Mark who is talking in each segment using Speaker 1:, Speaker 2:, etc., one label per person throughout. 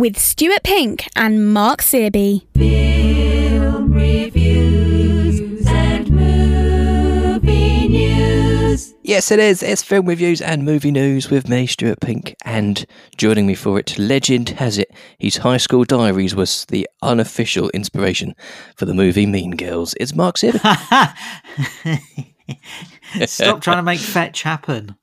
Speaker 1: with Stuart Pink and Mark Searby.
Speaker 2: Film reviews and movie news.
Speaker 3: Yes, it is. It's film reviews and movie news with me, Stuart Pink, and joining me for it, legend has it, his high school diaries was the unofficial inspiration for the movie Mean Girls. It's Mark Searby.
Speaker 4: Stop trying to make fetch happen.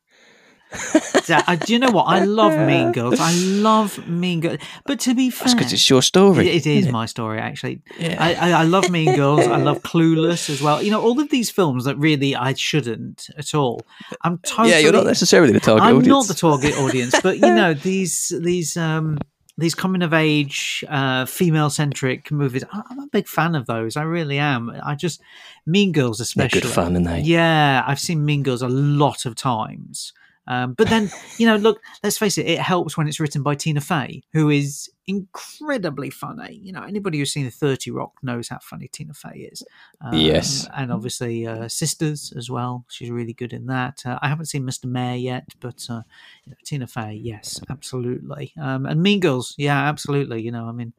Speaker 4: I- do you know what? I love Mean Girls. I love Mean Girls. But to be fair,
Speaker 3: because it's your story.
Speaker 4: It- it is my story, actually. I, I, I love Mean Girls. I love Clueless as well. You know, all of these films that really I shouldn't at all. I'm totally.
Speaker 3: Yeah, you're not necessarily the target
Speaker 4: I'm
Speaker 3: audience.
Speaker 4: not the target audience, but you know these these um these coming of age uh female centric movies. I'm a big fan of those. I really am. I just Mean Girls
Speaker 3: They're
Speaker 4: especially.
Speaker 3: good fun, aren't they?
Speaker 4: Yeah, I've seen Mean Girls a lot of times. Um, but then, you know, look, let's face it, it helps when it's written by Tina Fey, who is incredibly funny. You know, anybody who's seen 30 Rock knows how funny Tina Fey is. Um,
Speaker 3: Yes.
Speaker 4: And obviously, uh, Sisters as well. She's really good in that. Uh, I haven't seen Mr. Mayor yet, but uh, you know, Tina Fey, yes, absolutely. Um, and Mean Girls, yeah, absolutely. You know, I mean,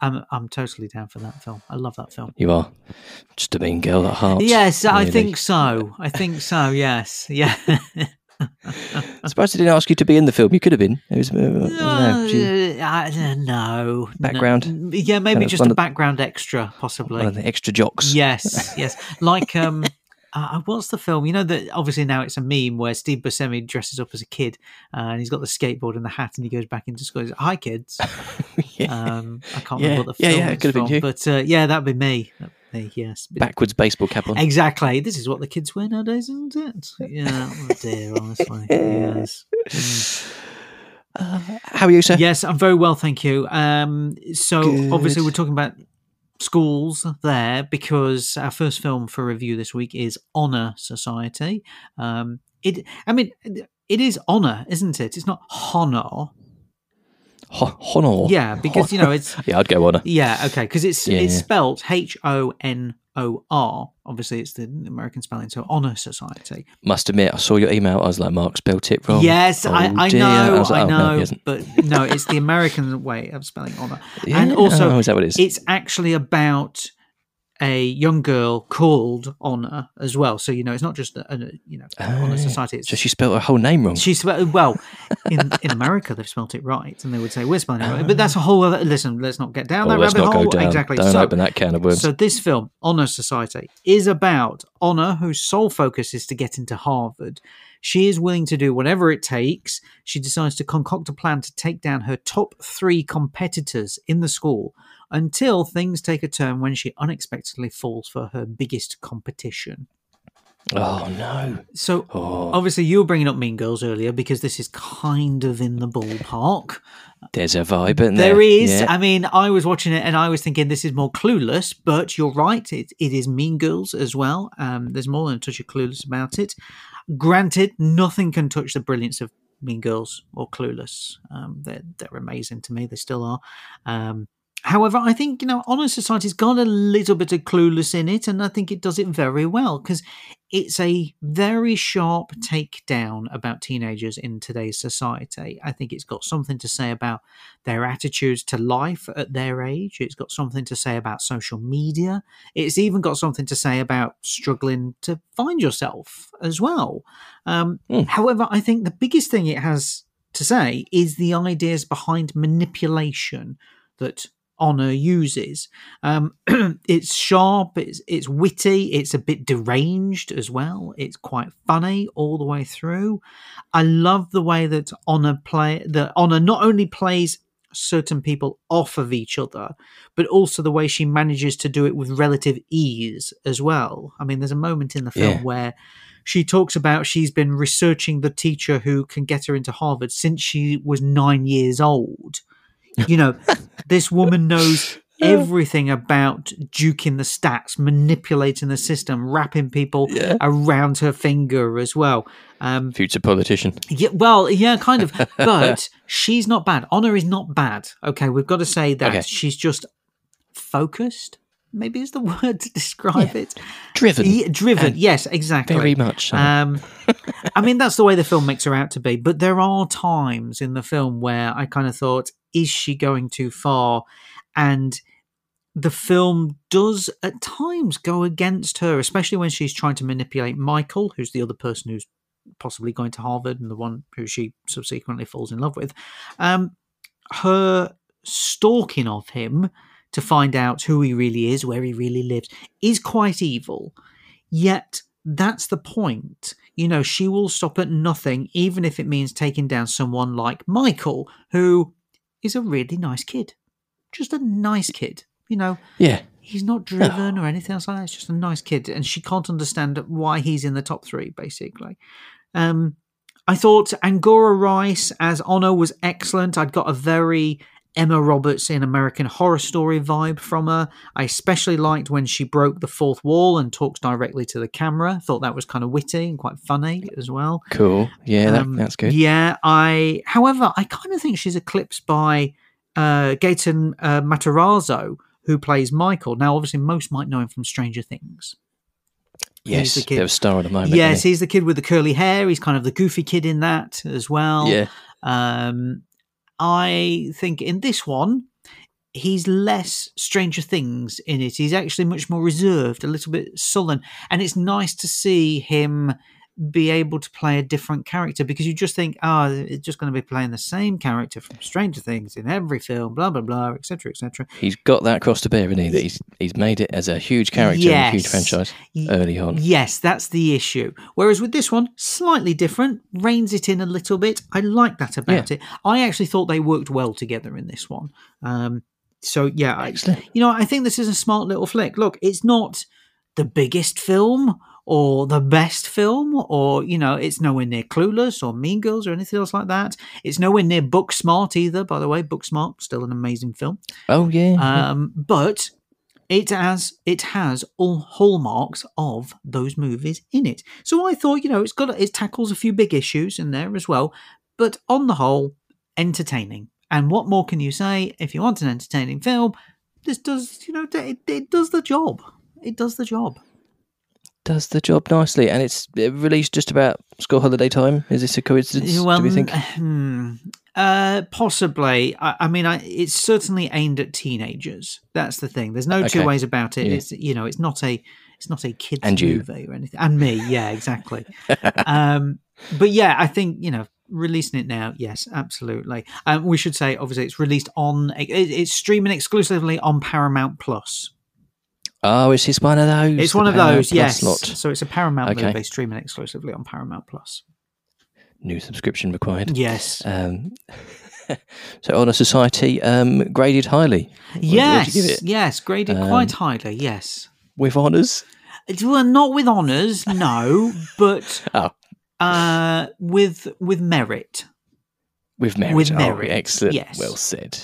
Speaker 4: I'm, I'm totally down for that film. I love that film.
Speaker 3: You are just a mean girl at heart.
Speaker 4: Yes, I think so. I think so. Yes, yeah.
Speaker 3: I'm surprised they didn't ask you to be in the film. You could have been. It was, uh, I don't know,
Speaker 4: Uh, uh, no
Speaker 3: Background?
Speaker 4: No. yeah, maybe just a background extra, possibly.
Speaker 3: one of the extra jocks.
Speaker 4: Yes, yes. Like um, uh, what's the film? You know that obviously now it's a meme where Steve Buscemi dresses up as a kid uh, and he's got the skateboard and the hat and he goes back into school. He's like, Hi, kids.
Speaker 3: Yeah.
Speaker 4: Um, I can't
Speaker 3: Yeah,
Speaker 4: remember what the
Speaker 3: yeah,
Speaker 4: film
Speaker 3: yeah, it
Speaker 4: is
Speaker 3: could have been
Speaker 4: from,
Speaker 3: you.
Speaker 4: but uh, yeah, that'd be me. That'd yes.
Speaker 3: Backwards baseball cap on.
Speaker 4: Exactly. This is what the kids wear nowadays, isn't it? Yeah. Oh dear, honestly. Yes. Mm.
Speaker 3: How are you, sir?
Speaker 4: Yes, I'm very well, thank you. Um, so obviously we're talking about schools there because our first film for review this week is Honor Society. Um, it, I mean, it is honor, isn't it? It's not honor.
Speaker 3: Ho- honor.
Speaker 4: Yeah, because you know it's
Speaker 3: Yeah, I'd go honor.
Speaker 4: yeah okay because it's
Speaker 3: Yeah,
Speaker 4: it's
Speaker 3: yeah.
Speaker 4: spelled H O N O R. Obviously, it's the American spelling. So Honor Society.
Speaker 3: Must admit, I saw your email. I was like, Mark spelt it wrong.
Speaker 4: Yes,
Speaker 3: Oh,
Speaker 4: I, I know,
Speaker 3: was like,
Speaker 4: I
Speaker 3: oh, no,
Speaker 4: know,
Speaker 3: hasn't.
Speaker 4: but no, it's the American way of spelling honor.
Speaker 3: Yeah,
Speaker 4: and also,
Speaker 3: oh, is that what it is?
Speaker 4: it's actually about a young girl called Honor as well. So you know, it's not just a, a you know Honor
Speaker 3: Ah,
Speaker 4: Society. It's
Speaker 3: So she spelled her whole name wrong.
Speaker 4: She She's well in in America they've spelled it right, and they would say we're spelling it right. But that's a whole other. Listen, let's not get down
Speaker 3: oh,
Speaker 4: that
Speaker 3: let's
Speaker 4: rabbit
Speaker 3: not
Speaker 4: hole.
Speaker 3: go down.
Speaker 4: Exactly.
Speaker 3: Don't
Speaker 4: so,
Speaker 3: open that can of worms.
Speaker 4: so this film, Honor Society, is about Honor, whose sole focus is to get into Harvard. She is willing to do whatever it takes. She decides to concoct a plan to take down her top three competitors in the school until things take a turn when she unexpectedly falls for her biggest competition.
Speaker 3: oh no.
Speaker 4: So
Speaker 3: Oh,
Speaker 4: obviously you were bringing up Mean Girls earlier because this is kind of in the ballpark.
Speaker 3: there's a vibe, isn't
Speaker 4: There
Speaker 3: there?
Speaker 4: is.
Speaker 3: Yeah.
Speaker 4: I mean, I was watching it and I was thinking this is more clueless, but you're right. It, it is Mean Girls as well. Um, there's more than a touch of clueless about it. Granted, nothing can touch the brilliance of Mean Girls or Clueless. Um, they're, they're amazing to me. They still are. Um, however, I think, you know, Honor Society's got a little bit of Clueless in it, and I think it does it very well because it's a very sharp takedown about teenagers in today's society. I think it's got something to say about their attitudes to life at their age. It's got something to say about social media. It's even got something to say about struggling to find yourself as well. Um,
Speaker 3: Hmm.
Speaker 4: However, I think the biggest thing it has to say is the ideas behind manipulation that honor uses. Um it's sharp it's it's witty it's a bit deranged as well. It's quite funny all the way through. I love the way that honor play that honor not only plays certain people off of each other but also the way she manages to do it with relative ease as well. I mean there's a moment in the film
Speaker 3: Yeah.
Speaker 4: where she talks about she's been researching the teacher who can get her into harvard since she was 9 years old you know, this woman knows everything about duking the stats, manipulating the system, wrapping people
Speaker 3: Yeah.
Speaker 4: around her finger as well. Um,
Speaker 3: Future politician.
Speaker 4: yeah, well, yeah, kind of. But she's not bad. Honor is not bad. Okay, we've got to say that
Speaker 3: Okay.
Speaker 4: she's just focused. Maybe is the word to describe it.
Speaker 3: Driven.
Speaker 4: Yeah, driven.
Speaker 3: And
Speaker 4: yes, exactly.
Speaker 3: Very much so.
Speaker 4: Um, I mean, that's the way the film makes her out to be. But there are times in the film where I kind of thought, is she going too far? And the film does at times go against her, especially when she's trying to manipulate Michael, who's the other person who's possibly going to Harvard and the one who she subsequently falls in love with. Um, her stalking of him to find out who he really is, where he really lives, is quite evil. Yet that's the point. You know, she will stop at nothing, even if it means taking down someone like Michael, who is a really nice kid. Just a nice kid. You know,
Speaker 3: Yeah.
Speaker 4: he's not driven or anything else like that. It's just a nice kid, and she can't understand why he's in the top three, basically. Um, I thought Angourie Rice as Honor was excellent. I'd got a very Emma Roberts in American Horror Story vibe from her. I especially liked when she broke the fourth wall and talks directly to the camera. Thought that was kind of witty and quite funny as well.
Speaker 3: Cool. Yeah, that,
Speaker 4: Um,
Speaker 3: that's good.
Speaker 4: Yeah, I. However, I kind of think she's eclipsed by uh, Gaten uh, Matarazzo, who plays Michael. Now, obviously, most might know him from Stranger Things.
Speaker 3: yes, he's
Speaker 4: the kid.
Speaker 3: star at the moment.
Speaker 4: yes,
Speaker 3: isn't
Speaker 4: he's the kid with the curly hair. He's kind of the goofy kid in that as well.
Speaker 3: yeah.
Speaker 4: Um, I think in this one, he's less Stranger Things in it. He's actually much more reserved, a little bit sullen, and it's nice to see him be able to play a different character because you just think, oh, it's just going to be playing the same character from Stranger Things in every film, blah blah blah, etc. etc.
Speaker 3: He's got that cross to bear, hasn't he? That he's he's made it as a huge character in a huge franchise early on.
Speaker 4: Yes, that's the issue. Whereas with this one, slightly different, reins it in a little bit. I like that about it. I actually thought they worked well together in this one. Um, so yeah, I, you know, I think this is a smart little flick. Look, it's not the biggest film or the best film, or you know, it's nowhere near Clueless or Mean Girls or anything else like that. It's nowhere near Book Smart either. By the way, Book Smart still an amazing film.
Speaker 3: Oh yeah.
Speaker 4: Um, but it has it has all hallmarks of those movies in it. So I thought, you know, it's got it tackles a few big issues in there as well, but on the whole, entertaining. And what more can you say if you want an entertaining film? This does, you know, it, it does the job. It does the job.
Speaker 3: Does the job nicely, and it's released just about school holiday time. Is this a coincidence?
Speaker 4: Well,
Speaker 3: do we think?
Speaker 4: hmm, uh, possibly. I, I mean, I, it's certainly aimed at teenagers. That's the thing. There's no two ways about it.
Speaker 3: Yeah.
Speaker 4: It's you know, it's not a it's not a kids
Speaker 3: And you.
Speaker 4: movie or anything. And me, yeah, exactly. um, but yeah, I think you know, releasing it now, yes, absolutely. Um, we should say, obviously, it's released on it, it's streaming exclusively on Paramount Plus.
Speaker 3: Oh, is this one of those?
Speaker 4: It's one of
Speaker 3: Paramount
Speaker 4: those, yes.
Speaker 3: Lot.
Speaker 4: So it's a Paramount
Speaker 3: Okay.
Speaker 4: movie streaming exclusively on Paramount Plus.
Speaker 3: New subscription required.
Speaker 4: Yes.
Speaker 3: Um, so, Honor Society um, graded highly. What- what'd you
Speaker 4: Yes, yes, graded
Speaker 3: Um,
Speaker 4: quite highly. Yes,
Speaker 3: with honours.
Speaker 4: Well, not with honours, no, but
Speaker 3: Oh.
Speaker 4: uh, with with merit.
Speaker 3: With merit.
Speaker 4: With
Speaker 3: Oh,
Speaker 4: merit,
Speaker 3: excellent.
Speaker 4: yes.
Speaker 3: Well said.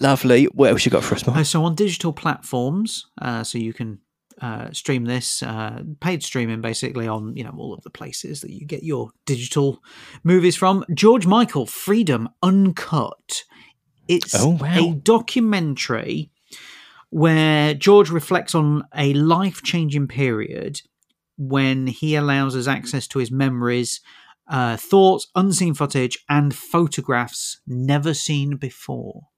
Speaker 3: Lovely. What else you got for us, Mark?
Speaker 4: Uh, so on digital platforms, uh, so you can uh, stream this uh, paid streaming basically on you know all of the places that you get your digital movies from. George Michael, Freedom Uncut. It's
Speaker 3: Oh, wow.
Speaker 4: a documentary where George reflects on a life changing period when he allows us access to his memories, uh, thoughts, unseen footage, and photographs never seen before.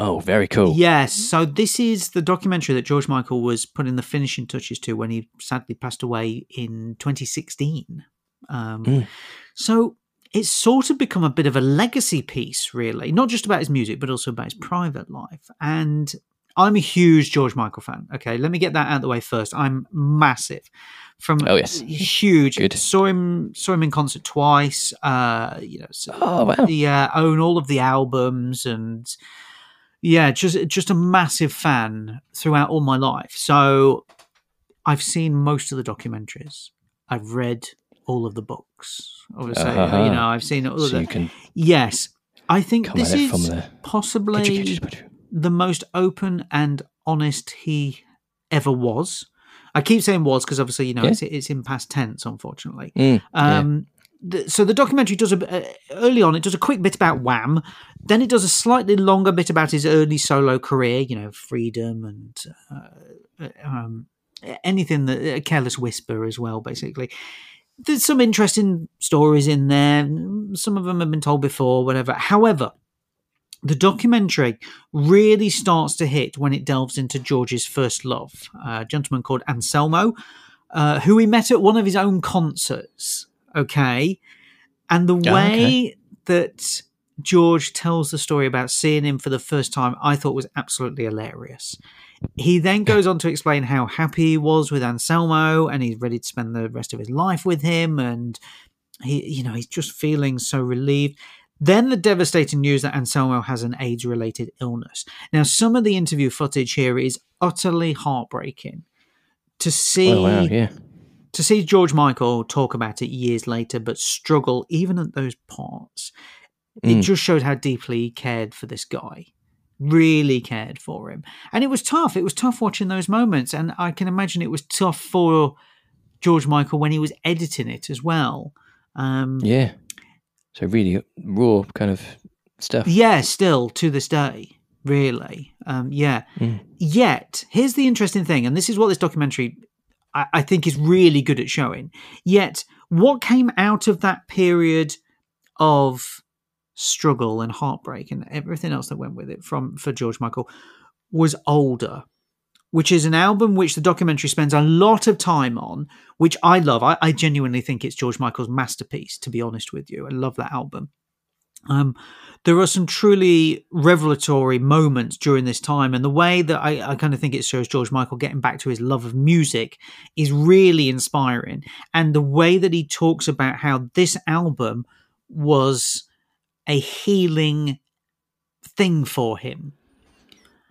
Speaker 3: Oh, very cool.
Speaker 4: Yes. So this is the documentary that George Michael was putting the finishing touches to when he sadly passed away in 2016. Um,
Speaker 3: Mm.
Speaker 4: So it's sort of become a bit of a legacy piece, really, not just about his music, but also about his private life. And I'm a huge George Michael fan. Okay, let me get that out of the way first. I'm massive. From
Speaker 3: Oh, yes.
Speaker 4: huge.
Speaker 3: Good.
Speaker 4: Saw him saw him in concert twice. Uh, you know, so
Speaker 3: Oh, wow.
Speaker 4: yeah, own all of the albums and yeah, just just a massive fan throughout all my life. So I've seen most of the documentaries. I've read all of the books. Obviously,
Speaker 3: Uh-huh.
Speaker 4: you know, I've seen all of
Speaker 3: So
Speaker 4: the
Speaker 3: you can
Speaker 4: Yes, I think this is possibly the most open and honest he ever was. I keep saying was because obviously you know
Speaker 3: Yeah.
Speaker 4: it's, it's in past tense, unfortunately.
Speaker 3: Mm, yeah.
Speaker 4: The, so the documentary does a uh, early on. It does a quick bit about Wham, then it does a slightly longer bit about his early solo career. You know, freedom and uh, um, anything that a careless whisper as well, basically. there's some interesting stories in there. Some of them have been told before, whatever. However, the documentary really starts to hit when it delves into George's first love, a gentleman called Anselmo, uh, who he met at one of his own concerts. Okay. And the
Speaker 3: Oh,
Speaker 4: way that George tells the story about seeing him for the first time, I thought was absolutely hilarious. He then goes on to explain how happy he was with Anselmo and he's ready to spend the rest of his life with him. And he, you know, he's just feeling so relieved. Then the devastating news that Anselmo has an AIDS related illness. Now, some of the interview footage here is utterly heartbreaking. To see
Speaker 3: Oh wow, yeah.
Speaker 4: To see George Michael talk about it years later, but struggle even at those parts, it
Speaker 3: Mm.
Speaker 4: just showed how deeply he cared for this guy. Really cared for him. And it was tough. It was tough watching those moments. And I can imagine it was tough for George Michael when he was editing it as well. Um,
Speaker 3: Yeah. So really raw kind of stuff.
Speaker 4: yeah, still to this day, really. Um, yeah.
Speaker 3: Mm.
Speaker 4: Yet, here's the interesting thing, and this is what this documentary I, think is really good at showing. Yet, what came out of that period of struggle and heartbreak and everything else that went with it from for George Michael was older. Which is an album which the documentary spends a lot of time on, which I love. I, I genuinely think it's George Michael's masterpiece, to be honest with you. I love that album. Um, there are some truly revelatory moments during this time, and the way that I, I kind of think it shows George Michael getting back to his love of music is really inspiring. And the way that he talks about how this album was a healing thing for him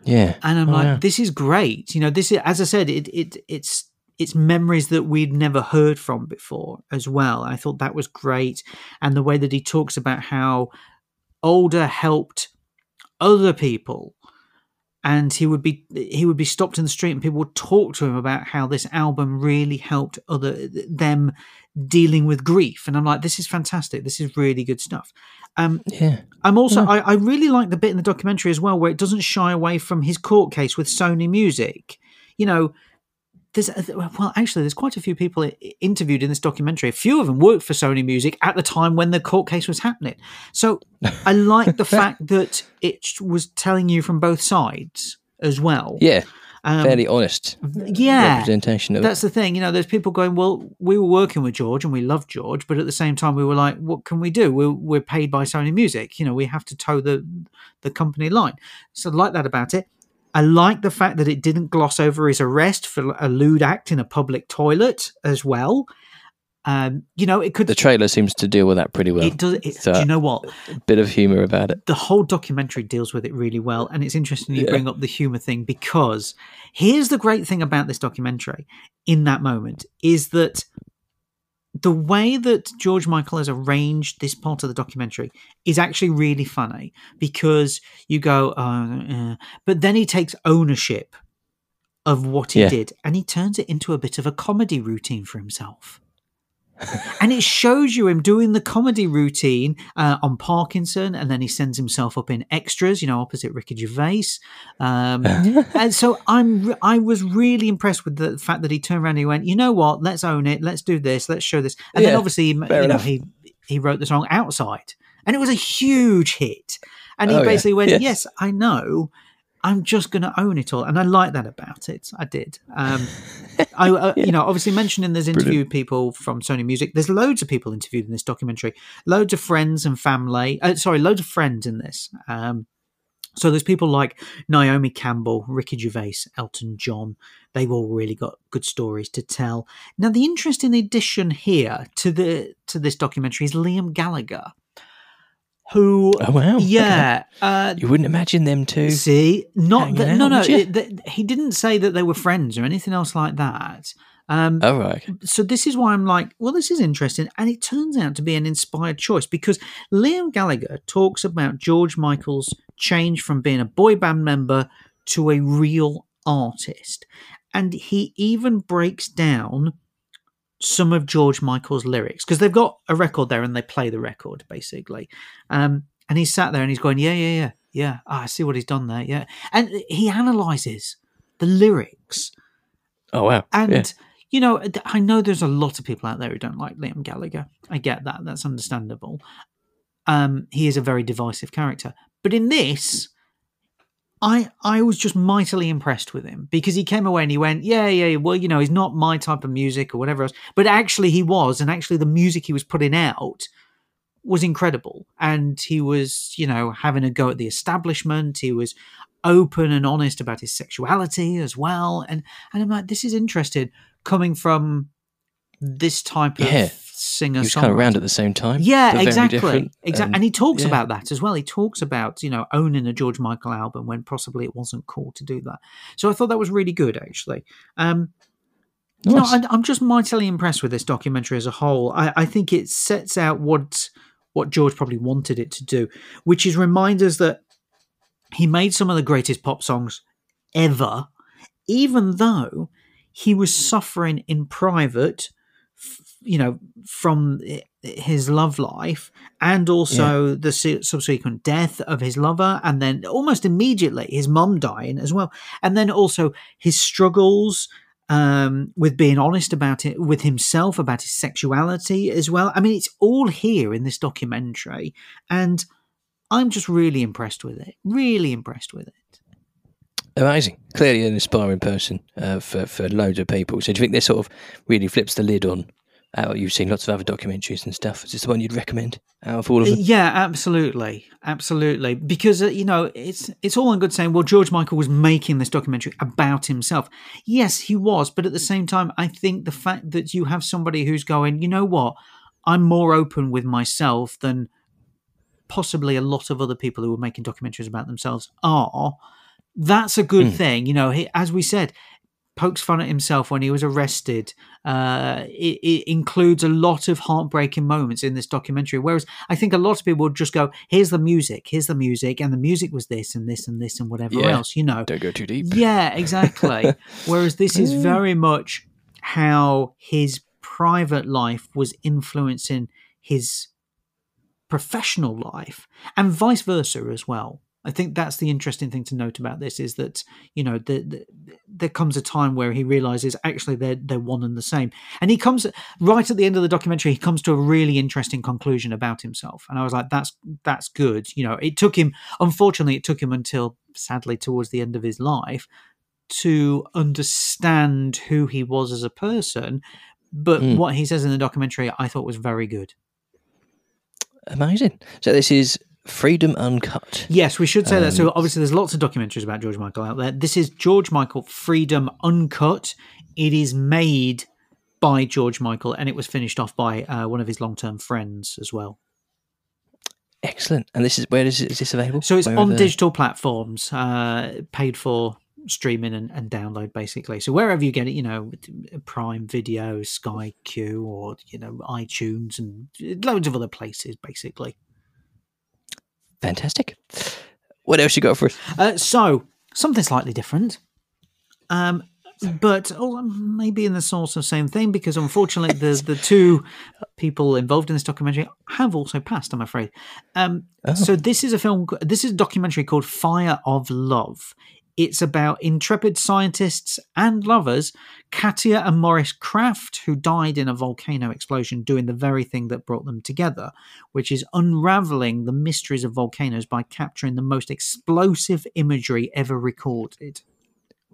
Speaker 3: Yeah.
Speaker 4: and I'm
Speaker 3: Oh,
Speaker 4: like,
Speaker 3: yeah.
Speaker 4: this is great. You know, this is as I said, it it it's it's memories that we'd never heard from before as well. I thought that was great, and the way that he talks about how older helped other people, and he would be he would be stopped in the street, and people would talk to him about how this album really helped other them dealing with grief. And I'm like, this is fantastic. This is really good stuff. Um,
Speaker 3: Yeah.
Speaker 4: I'm also I, I really like the bit in the documentary as well where it doesn't shy away from his court case with Sony Music. You know, there's well actually there's quite a few people interviewed in this documentary. A few of them worked for Sony Music at the time when the court case was happening. So I like the fact that it was telling you from both sides as well.
Speaker 3: Yeah.
Speaker 4: Um,
Speaker 3: Fairly honest
Speaker 4: yeah.
Speaker 3: representation of
Speaker 4: That's the thing, you know. There's people going, "Well, we were working with George and we love George, but at the same time, we were like, what can we do? We're we're paid by Sony Music, you know. We have to toe the the company line." So I like that about it. I like the fact that it didn't gloss over his arrest for a lewd act in a public toilet as well. Um, you know, it could.
Speaker 3: The trailer seems to deal with that pretty well.
Speaker 4: it does. It,
Speaker 3: So-
Speaker 4: do you know what?
Speaker 3: Bit of humour about it.
Speaker 4: the whole documentary deals with it really well and it's interesting you
Speaker 3: Yeah.
Speaker 4: bring up the humor thing because here's the great thing about this documentary in that moment is that the way that George Michael has arranged this part of the documentary is actually really funny because you go, oh, eh. but then he takes ownership of what he
Speaker 3: Yeah.
Speaker 4: did and he turns it into a bit of a comedy routine for himself. And it shows you him doing the comedy routine uh, on Parkinson, and then he sends himself up in extras, you know, opposite Ricky Gervais. Um, and so I'm, I was really impressed with the fact that he turned around and he went, you know what, let's own it, let's do this, let's show this, and then obviously, you know, he he wrote the song Outside, and it was a huge hit, and he
Speaker 3: Oh, yeah.
Speaker 4: basically went,
Speaker 3: Yes.
Speaker 4: yes, I know. I'm just going to own it all, and I like that about it. I did. Um, I, uh, you know, obviously mentioning there's interviewed people from Sony Music. There's loads of people interviewed in this documentary. Loads of friends and family. Uh, sorry, loads of friends in this. Um, so there's people like Naomi Campbell, Ricky Gervais, Elton John. They've all really got good stories to tell. Now, the interesting addition here to the to this documentary is Liam Gallagher, who,
Speaker 3: Oh wow.
Speaker 4: yeah, uh,
Speaker 3: You wouldn't imagine them two.
Speaker 4: See, not that,
Speaker 3: out,
Speaker 4: no, no. It, he didn't say that they were friends or anything else like that. Um,
Speaker 3: Oh right.
Speaker 4: so this is why I'm like, well, this is interesting, and it turns out to be an inspired choice because Liam Gallagher talks about George Michael's change from being a boy band member to a real artist, and he even breaks down some of George Michael's lyrics because they've got a record there and they play the record basically. Um, and he's sat there and he's going, yeah, yeah, yeah, yeah. Ah, I see what he's done there. Yeah, and he analyzes the lyrics
Speaker 3: Oh wow.
Speaker 4: and
Speaker 3: yeah.
Speaker 4: you know, I know there's a lot of people out there who don't like Liam Gallagher. I get that. That's understandable. Um, he is a very divisive character. But in this, I I was just mightily impressed with him because he came away and he went, yeah, yeah, well, you know, he's not my type of music or whatever else. But actually, he was, and actually, the music he was putting out was incredible. And he was, you know, having a go at the establishment. He was open and honest about his sexuality as well. And and I'm like, this is interesting coming from this type of
Speaker 3: Yeah.
Speaker 4: singer.
Speaker 3: He was kind of around at the same time.
Speaker 4: Yeah, exactly. Exactly. And he talks
Speaker 3: yeah.
Speaker 4: about that as well. He talks about, you know, owning a George Michael album when possibly it wasn't cool to do that. So I thought that was really good, actually. Um, you know, I, I'm just mightily impressed with this documentary as a whole. I, I think it sets out what what George probably wanted it to do, which is remind us that he made some of the greatest pop songs ever, even though he was suffering in private, you know, from his love life and also the su- subsequent death of his lover, and then almost immediately his mum dying as well, and then also his struggles um, with being honest about it with himself, about his sexuality as well. I mean, it's all here in this documentary, and I'm just really impressed with it. Really impressed with it.
Speaker 3: Amazing. Clearly an inspiring person uh, for, for loads of people. So do you think this sort of really flips the lid on? Uh, you've seen lots of other documentaries and stuff. Is this the one you'd recommend out of all of them?
Speaker 4: Yeah, absolutely, absolutely. Because uh, you know, it's it's all in good saying. Well, George Michael was making this documentary about himself. Yes, he was, but at the same time, I think the fact that you have somebody who's going, you know what, I'm more open with myself than possibly a lot of other people who are making documentaries about themselves are. That's a good
Speaker 3: Mm.
Speaker 4: thing, you know. He, as we said, pokes fun at himself when he was arrested. Uh, it, it includes a lot of heartbreaking moments in this documentary. Whereas I think a lot of people would just go, "Here's the music, here's the music, and the music was this and this and this and whatever
Speaker 3: Yeah.
Speaker 4: else," you know.
Speaker 3: Don't go too deep.
Speaker 4: Yeah, exactly. Whereas this is very much how his private life was influencing his professional life and vice versa as well. I think that's the interesting thing to note about this is that you know the, the, there comes a time where he realizes actually they're they're one and the same, and he comes right at the end of the documentary. He comes to a really interesting conclusion about himself, and I was like, that's that's good. You know, it took him. Unfortunately, it took him until sadly towards the end of his life to understand who he was as a person. But
Speaker 3: Mm.
Speaker 4: what he says in the documentary, I thought was very good.
Speaker 3: Amazing. So this is Freedom Uncut.
Speaker 4: Yes, we should say that. So
Speaker 3: Um,
Speaker 4: obviously, there's lots of documentaries about George Michael out there. This is George Michael Freedom Uncut. It is made by George Michael, and it was finished off by uh, one of his long-term friends as well.
Speaker 3: Excellent. And this is where is, is this available?
Speaker 4: So it's
Speaker 3: Where
Speaker 4: on digital platforms, uh, paid for streaming and, and download, basically. So wherever you get it, you know, Prime Video, Sky Q, or you know, iTunes, and loads of other places, basically.
Speaker 3: Fantastic. What else you got for us?
Speaker 4: Uh, so something slightly different, um, but oh, maybe in the sort of same thing because unfortunately the the two people involved in this documentary have also passed. I'm afraid. Um,
Speaker 3: Oh.
Speaker 4: So this is a film. This is a documentary called Fire of Love. It's about intrepid scientists and lovers, Katia and Maurice Krafft, who died in a volcano explosion doing the very thing that brought them together, which is unraveling the mysteries of volcanoes by capturing the most explosive imagery ever recorded.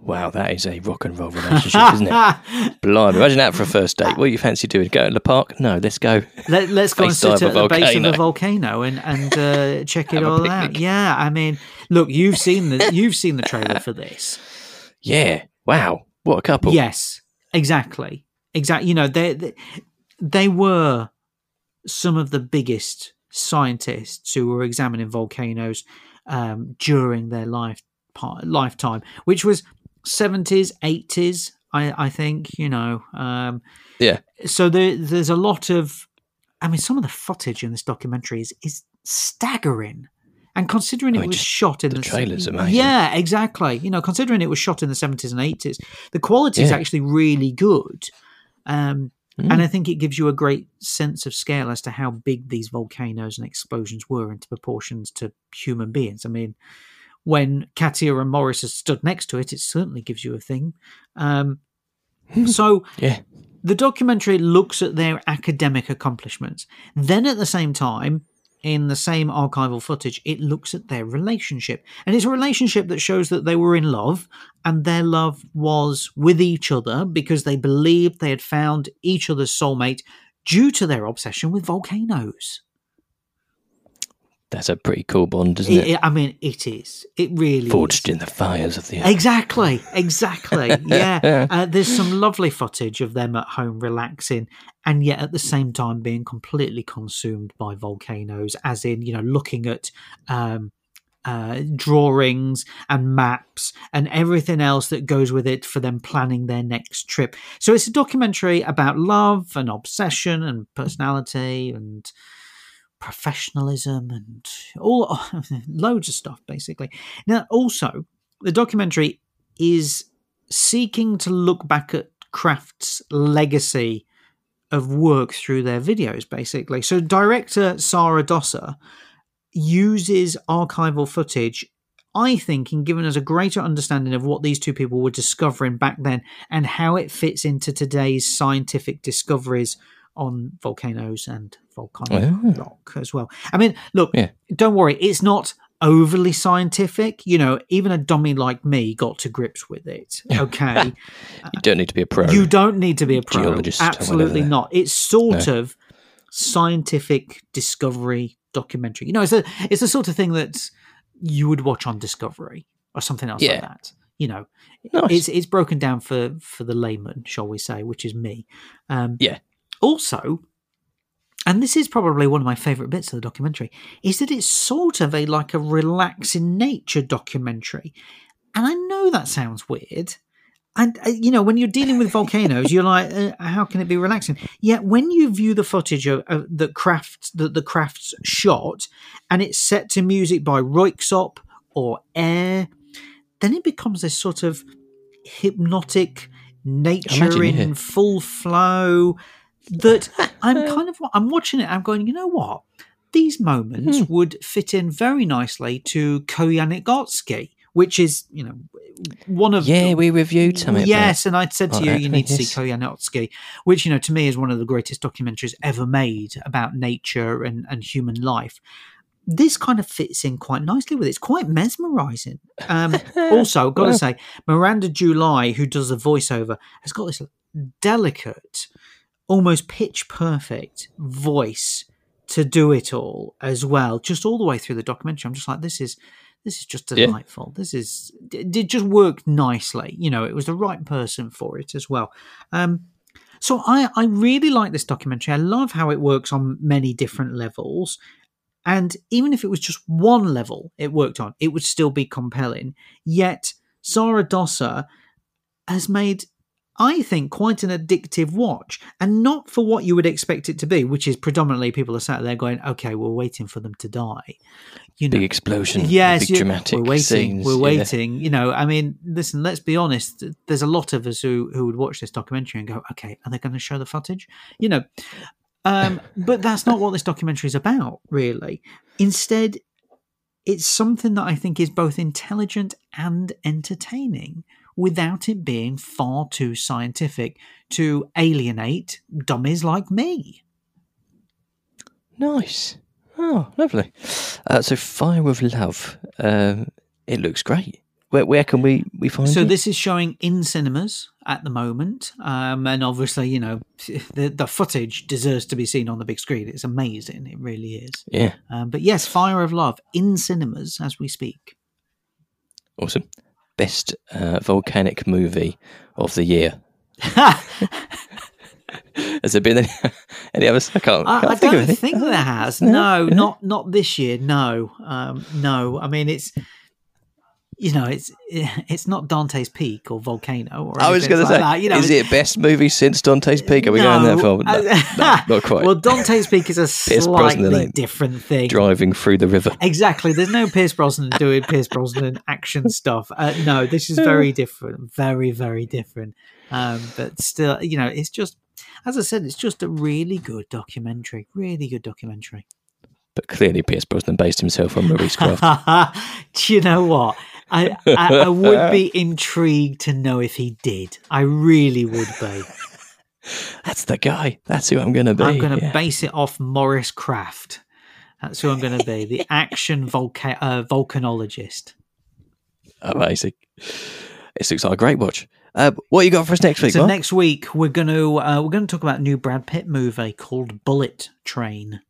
Speaker 3: Wow, that is a rock and roll relationship, isn't it? Blimey, imagine that for a first date. What do you fancy doing? Go to the park? No, let's go.
Speaker 4: Let, us go and sit
Speaker 3: a
Speaker 4: at the base of
Speaker 3: volcano.
Speaker 4: the volcano and and uh, check it all out. Yeah, I mean, look, you've seen the you've seen the trailer for this.
Speaker 3: Yeah. Wow. What a couple.
Speaker 4: Yes, exactly, exactly. You know, they, they they were some of the biggest scientists who were examining volcanoes um, during their life lifetime, which was seventies, eighties. I, I think you know. Um,
Speaker 3: Yeah.
Speaker 4: So there, there's a lot of. I mean, some of the footage in this documentary is, is staggering. And considering
Speaker 3: I
Speaker 4: it was shot in
Speaker 3: the
Speaker 4: the,
Speaker 3: trailer's amazing.
Speaker 4: yeah, exactly. You know, considering it was shot in the seventies and eighties, the quality is
Speaker 3: Yeah.
Speaker 4: actually really good. Um,
Speaker 3: Mm.
Speaker 4: And I think it gives you a great sense of scale as to how big these volcanoes and explosions were into proportions to human beings. I mean, when Katia and Maurice are stood next to it, it certainly gives you a thing. Um, so
Speaker 3: Yeah.
Speaker 4: the documentary looks at their academic accomplishments. Then at the same time, in the same archival footage, it looks at their relationship. And it's a relationship that shows that they were in love and their love was with each other because they believed they had found each other's soulmate due to their obsession with volcanoes.
Speaker 3: That's a pretty cool bond, isn't
Speaker 4: It-
Speaker 3: it?
Speaker 4: I mean, it is. It really
Speaker 3: Forged
Speaker 4: is.
Speaker 3: in the fires of the earth.
Speaker 4: Exactly, exactly. Yeah. Uh, there's some lovely footage of them at home relaxing and yet at the same time being completely consumed by volcanoes, as in, you know, looking at um, uh, drawings and maps and everything else that goes with it for them planning their next trip. So it's a documentary about love and obsession and personality and professionalism and all loads of stuff basically. Now also the documentary is seeking to look back at Krafft's legacy of work through their videos, basically. So, director Sara Dosa uses archival footage, I think, in giving us a greater understanding of what these two people were discovering back then and how it fits into today's scientific discoveries on volcanoes and volcanic
Speaker 3: Oh.
Speaker 4: rock as well. I mean, look,
Speaker 3: Yeah.
Speaker 4: don't worry, it's not overly scientific. You know, even a dummy like me got to grips with it. Okay.
Speaker 3: You don't need to be a pro.
Speaker 4: You don't need to be a pro.
Speaker 3: Geologist
Speaker 4: Absolutely not. It's sort of scientific discovery documentary. You know, it's a it's the sort of thing that you would watch on Discovery or something else
Speaker 3: Yeah.
Speaker 4: like that. You know,
Speaker 3: Nice.
Speaker 4: it's it's broken down for for the layman, shall we say, which is me. Um,
Speaker 3: Yeah.
Speaker 4: Also, and this is probably one of my favourite bits of the documentary, is that it's sort of a like a relaxing nature documentary. And I know that sounds weird. And uh, you know, when you're dealing with volcanoes, you're like, uh, how can it be relaxing? Yet when you view the footage of, of the craft that the Kraffts shot, and it's set to music by Röyksopp or Air, then it becomes this sort of hypnotic nature
Speaker 3: Imagine,
Speaker 4: in
Speaker 3: yeah.
Speaker 4: full flow. That I'm kind of I'm watching it. I'm going, you know what? These moments
Speaker 3: Hmm.
Speaker 4: would fit in very nicely to Koyaanisqatsi, which is you know one of
Speaker 3: yeah, we reviewed some.
Speaker 4: Yes, and I'd said to you, you need to see Koyaanisqatsi, which you know to me is one of the greatest documentaries ever made about nature and, and human life. This kind of fits in quite nicely with it. It's quite mesmerizing. Um, also, got to say, Miranda July, who does the voiceover, has got this delicate, almost pitch perfect voice to do it all as well. Just all the way through the documentary, I'm just like, this is this is just
Speaker 3: Yeah.
Speaker 4: delightful. This is it did just work nicely. You know, it was the right person for it as well. Um, so I I really like this documentary. I love how it works on many different levels. And even if it was just one level it worked on, it would still be compelling. Yet Sara Dosa has made, I think, quite an addictive watch, and not for what you would expect it to be, which is predominantly people are sat there going, "Okay, we're waiting for them to die." You know,
Speaker 3: Big explosion.
Speaker 4: yes,
Speaker 3: big dramatic
Speaker 4: we're waiting.
Speaker 3: scenes.
Speaker 4: we're
Speaker 3: yeah.
Speaker 4: waiting. You know, I mean, listen. Let's be honest. There's a lot of us who who would watch this documentary and go, "Okay, are they going to show the footage?" You know, um, but that's not what this documentary is about, really. Instead, it's something that I think is both intelligent and entertaining without it being far too scientific to alienate dummies like me.
Speaker 3: Nice. Oh, lovely. Uh, so, Fire of Love. Um, it looks great. Where, where can we, we find
Speaker 4: So
Speaker 3: it?
Speaker 4: So, this is showing in cinemas at the moment, um, and obviously, you know, the the footage deserves to be seen on the big screen. It's amazing, it really is.
Speaker 3: Yeah,
Speaker 4: Um, but yes, Fire of Love in cinemas as we speak.
Speaker 3: awesome. Best uh, volcanic movie of the year. Has there been any, any others? I can't,
Speaker 4: I,
Speaker 3: can't
Speaker 4: I
Speaker 3: think
Speaker 4: don't think there has.
Speaker 3: No?
Speaker 4: No,
Speaker 3: No?
Speaker 4: not not this year. No, um, no. I mean, it's you know, it's it's not Dante's Peak or Volcano. Or
Speaker 3: I was going to say,
Speaker 4: that, you know,
Speaker 3: is it best movie since Dante's Peak? Are we going there, far? No, no, not quite.
Speaker 4: Well, Dante's Peak is a slightly different thing.
Speaker 3: Driving through the river.
Speaker 4: Exactly. There's no Pierce Brosnan doing Pierce Brosnan action stuff. Uh, no, this is very different. Very, very different. Um, but still, you know, it's just, as I said, it's just a really good documentary. Really good documentary.
Speaker 3: But clearly, Pierce Brosnan based himself on Maurice Krafft.
Speaker 4: Do you know what? I, I, I would be intrigued to know if he did. I really would be.
Speaker 3: That's the guy. That's who I'm going to be.
Speaker 4: I'm going to
Speaker 3: yeah.
Speaker 4: base it off Maurice Krafft. That's who I'm going to be, the action volca- uh, volcanologist.
Speaker 3: Amazing. This looks like a great watch. Uh, what you got for us next week,
Speaker 4: So next week we're going to uh, we're going to talk about a new Brad Pitt movie called Bullet Train.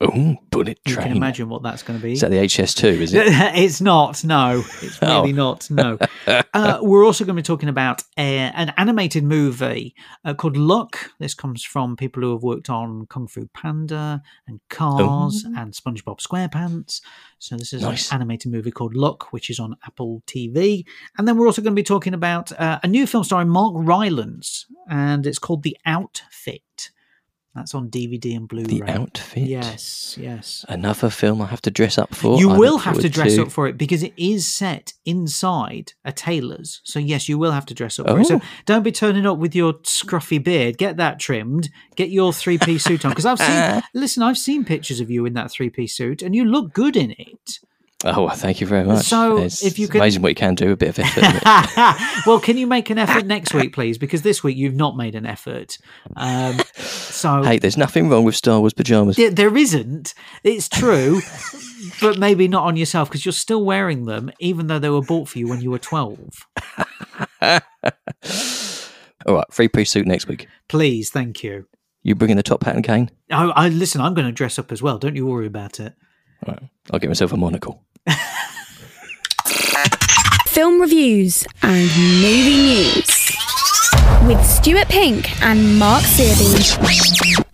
Speaker 3: Oh, Bullet
Speaker 4: You
Speaker 3: Train.
Speaker 4: can imagine what that's going to be.
Speaker 3: Is that the HS2, is it?
Speaker 4: it's not. No, it's
Speaker 3: Oh.
Speaker 4: really not. No. Uh, we're also going to be talking about a, an animated movie uh, called Luck. This comes from people who have worked on Kung Fu Panda and Cars
Speaker 3: Oh.
Speaker 4: and SpongeBob SquarePants. So this is
Speaker 3: Nice.
Speaker 4: an animated movie called Luck, which is on Apple TV. And then we're also going to be talking about uh, a new film starring Mark Rylance, and it's called The Outfit. That's on DVD and Blu-ray.
Speaker 3: The Outfit.
Speaker 4: Yes, yes.
Speaker 3: Another film I have to dress up for.
Speaker 4: You
Speaker 3: I
Speaker 4: will have to dress up for it because it is set inside a tailor's. So yes, you will have to dress up for it. So
Speaker 3: Oh.
Speaker 4: don't be turning up with your scruffy beard. Get that trimmed. Get your three piece suit on because I've seen. listen, I've seen pictures of you in that three piece suit, and you look good in it.
Speaker 3: Oh, well, thank you very much.
Speaker 4: So,
Speaker 3: it's
Speaker 4: if you could-
Speaker 3: amazing what you can do. A bit of effort.
Speaker 4: well, can you make an effort next week, please? Because this week you've not made an effort. Um, so
Speaker 3: hey, there's nothing wrong with Star Wars pajamas.
Speaker 4: There- there isn't. It's true, but maybe not on yourself because you're still wearing them, even though they were bought for you when you were 12.
Speaker 3: All right, free piece suit next week.
Speaker 4: Please, thank you.
Speaker 3: You bringing the top hat and cane?
Speaker 4: I, I listen. I'm going to dress up as well. Don't you worry about it.
Speaker 3: All right, I'll get myself a monocle.
Speaker 1: Film reviews and movie news with Stuart Pink and Mark Searby.